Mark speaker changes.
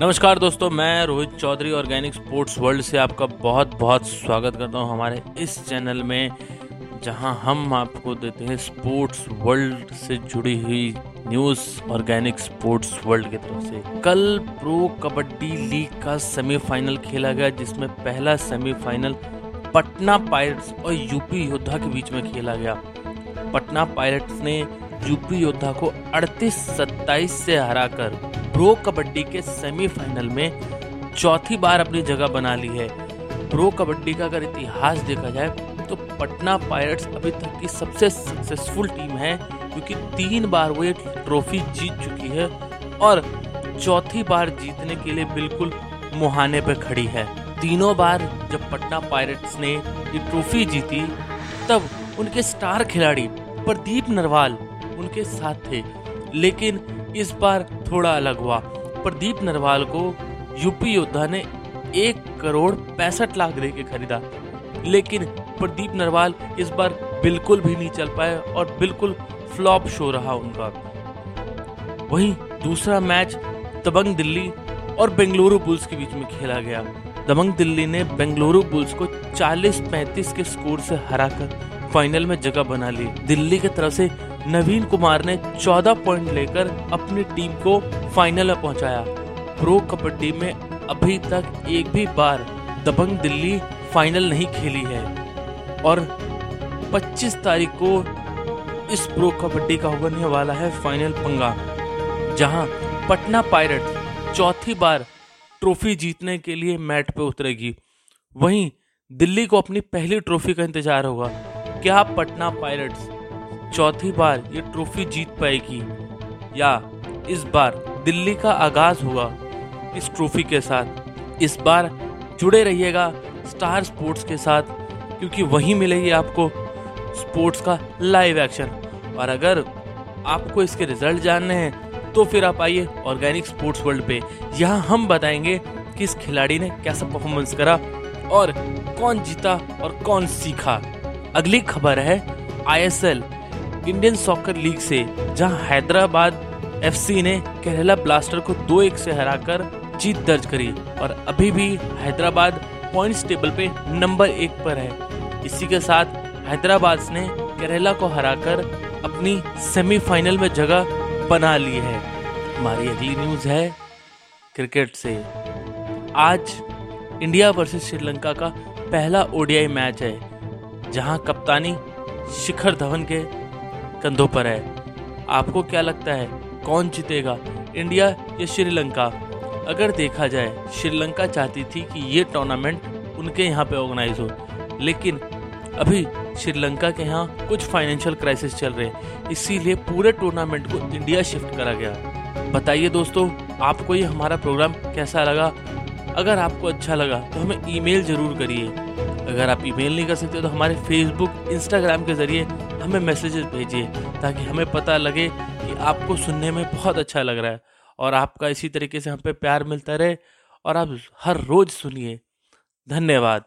Speaker 1: नमस्कार दोस्तों, मैं Rohit Chaudhary organic sports world से आपका बहुत बहुत स्वागत करता हूँ हमारे इस चैनल में, जहाँ हम आपको देते हैं स्पोर्ट्स वर्ल्ड से जुड़ी हुई न्यूज़ ऑर्गेनिक स्पोर्ट्स वर्ल्ड की तरफ़ से। कल प्रो कबड्डी लीग का सेमीफाइनल खेला गया, जिसमें पहला सेमीफाइनल पटना पायरेट्स और यूपी योद्धा के बीच में खेला गया। पटना पायरेट्स ने यूपी योद्धा को 38-27 से हराकर प्रो कबड्डी के सेमीफाइनल में चौथी बार अपनी जगह बना ली है। प्रो कबड्डी का अगर इतिहास देखा जाए तो पटना पायरेट्स अभी तक की सबसे सक्सेसफुल टीम है, क्योंकि तीन बार वो ये ट्रॉफी जीत चुकी है और चौथी बार जीतने के लिए बिल्कुल मुहाने पर खड़ी है। तीनों बार जब पटना पायरेट्स ने ये ट्रॉफी जीती, तब उनके स्टार खिलाड़ी प्रदीप नरवाल उनके साथ थे। लेकिन इस बार थोड़ा अलग हुआ। प्रदीप नरवाल को यूपी योद्धा ने एक करोड़ पैंसठ लाख दे के खरीदा। लेकिन प्रदीप नरवाल इस बार बिल्कुल भी नहीं चल पाए और बिल्कुल फ्लॉप शो रहा उनका। वहीं दूसरा मैच दबंग दिल्ली और बेंगलुरु बुल्स के बीच में खेला गया। दबंग दिल्ली ने बेंगलुरु बुल्स को 40-35 के स्कोर से हराकर फाइनल में जगह बना ली। दिल्ली की तरफ़ से नवीन कुमार ने 14 पॉइंट लेकर अपनी टीम को फाइनल में पहुँचाया। प्रो कबड्डी में अभी तक एक भी बार दबंग दिल्ली फाइनल नहीं खेली है। और 25 तारीख को इस प्रो कबड्डी का होने वाला है फाइनल पंगा, जहाँ पटना पायरेट्स चौथी बार ट्रॉफी जीतने के लिए मैट पे उतरेगी। वहीं दिल्ली को अपनी पहली ट्रॉफी का इंतज़ार होगा। क्या पटना पायरेट्स चौथी बार ये ट्रॉफी जीत पाएगी। या, इस बार दिल्ली का आगाज़ हुआ इस ट्रॉफी के साथ। इस बार जुड़े रहिएगा स्टार स्पोर्ट्स के साथ, क्योंकि वहीं मिलेगी आपको स्पोर्ट्स का लाइव एक्शन। और अगर आपको इसके रिज़ल्ट जानने हैं तो फिर आप आइए ऑर्गेनिक स्पोर्ट्स वर्ल्ड पे। यहाँ हम बताएँगे कि इस खिलाड़ी ने कैसा परफॉर्मेंस करा और कौन जीता और कौन सीखा। अगली खबर है आईएसएल इंडियन सॉकर लीग से, जहाँ हैदराबाद एफसी ने केरला ब्लास्टर को दो एक से हराकर जीत दर्ज करी और अभी भी हैदराबाद पॉइंट्स टेबल पे नंबर एक पर है। इसी के साथ हैदराबाद ने केरला को हराकर अपनी सेमीफाइनल में जगह बना ली है। हमारी अगली न्यूज़ है क्रिकेट से। आज इंडिया वर्सेस श्रीलंका का पहला ओडीआई मैच है, जहाँ कप्तानी शिखर धवन के कंधों पर है। आपको क्या लगता है, कौन जीतेगा, इंडिया या श्रीलंका? अगर देखा जाए, श्रीलंका चाहती थी कि ये टूर्नामेंट उनके यहाँ पे ऑर्गेनाइज हो। लेकिन अभी श्रीलंका के यहाँ कुछ फाइनेंशियल क्राइसिस चल रहे हैं। इसीलिए पूरे टूर्नामेंट को इंडिया शिफ्ट करा गया। बताइए दोस्तों, आपको ये हमारा प्रोग्राम कैसा लगा? अगर आपको अच्छा लगा तो हमें ईमेल ज़रूर करिए। अगर आप ईमेल नहीं कर सकते तो हमारे फेसबुक इंस्टाग्राम के ज़रिए हमें मैसेजेस भेजिए, ताकि हमें पता लगे कि आपको सुनने में बहुत अच्छा लग रहा है। और आपका इसी तरीके से हम पे प्यार मिलता रहे, और आप हर रोज़ सुनिए। धन्यवाद।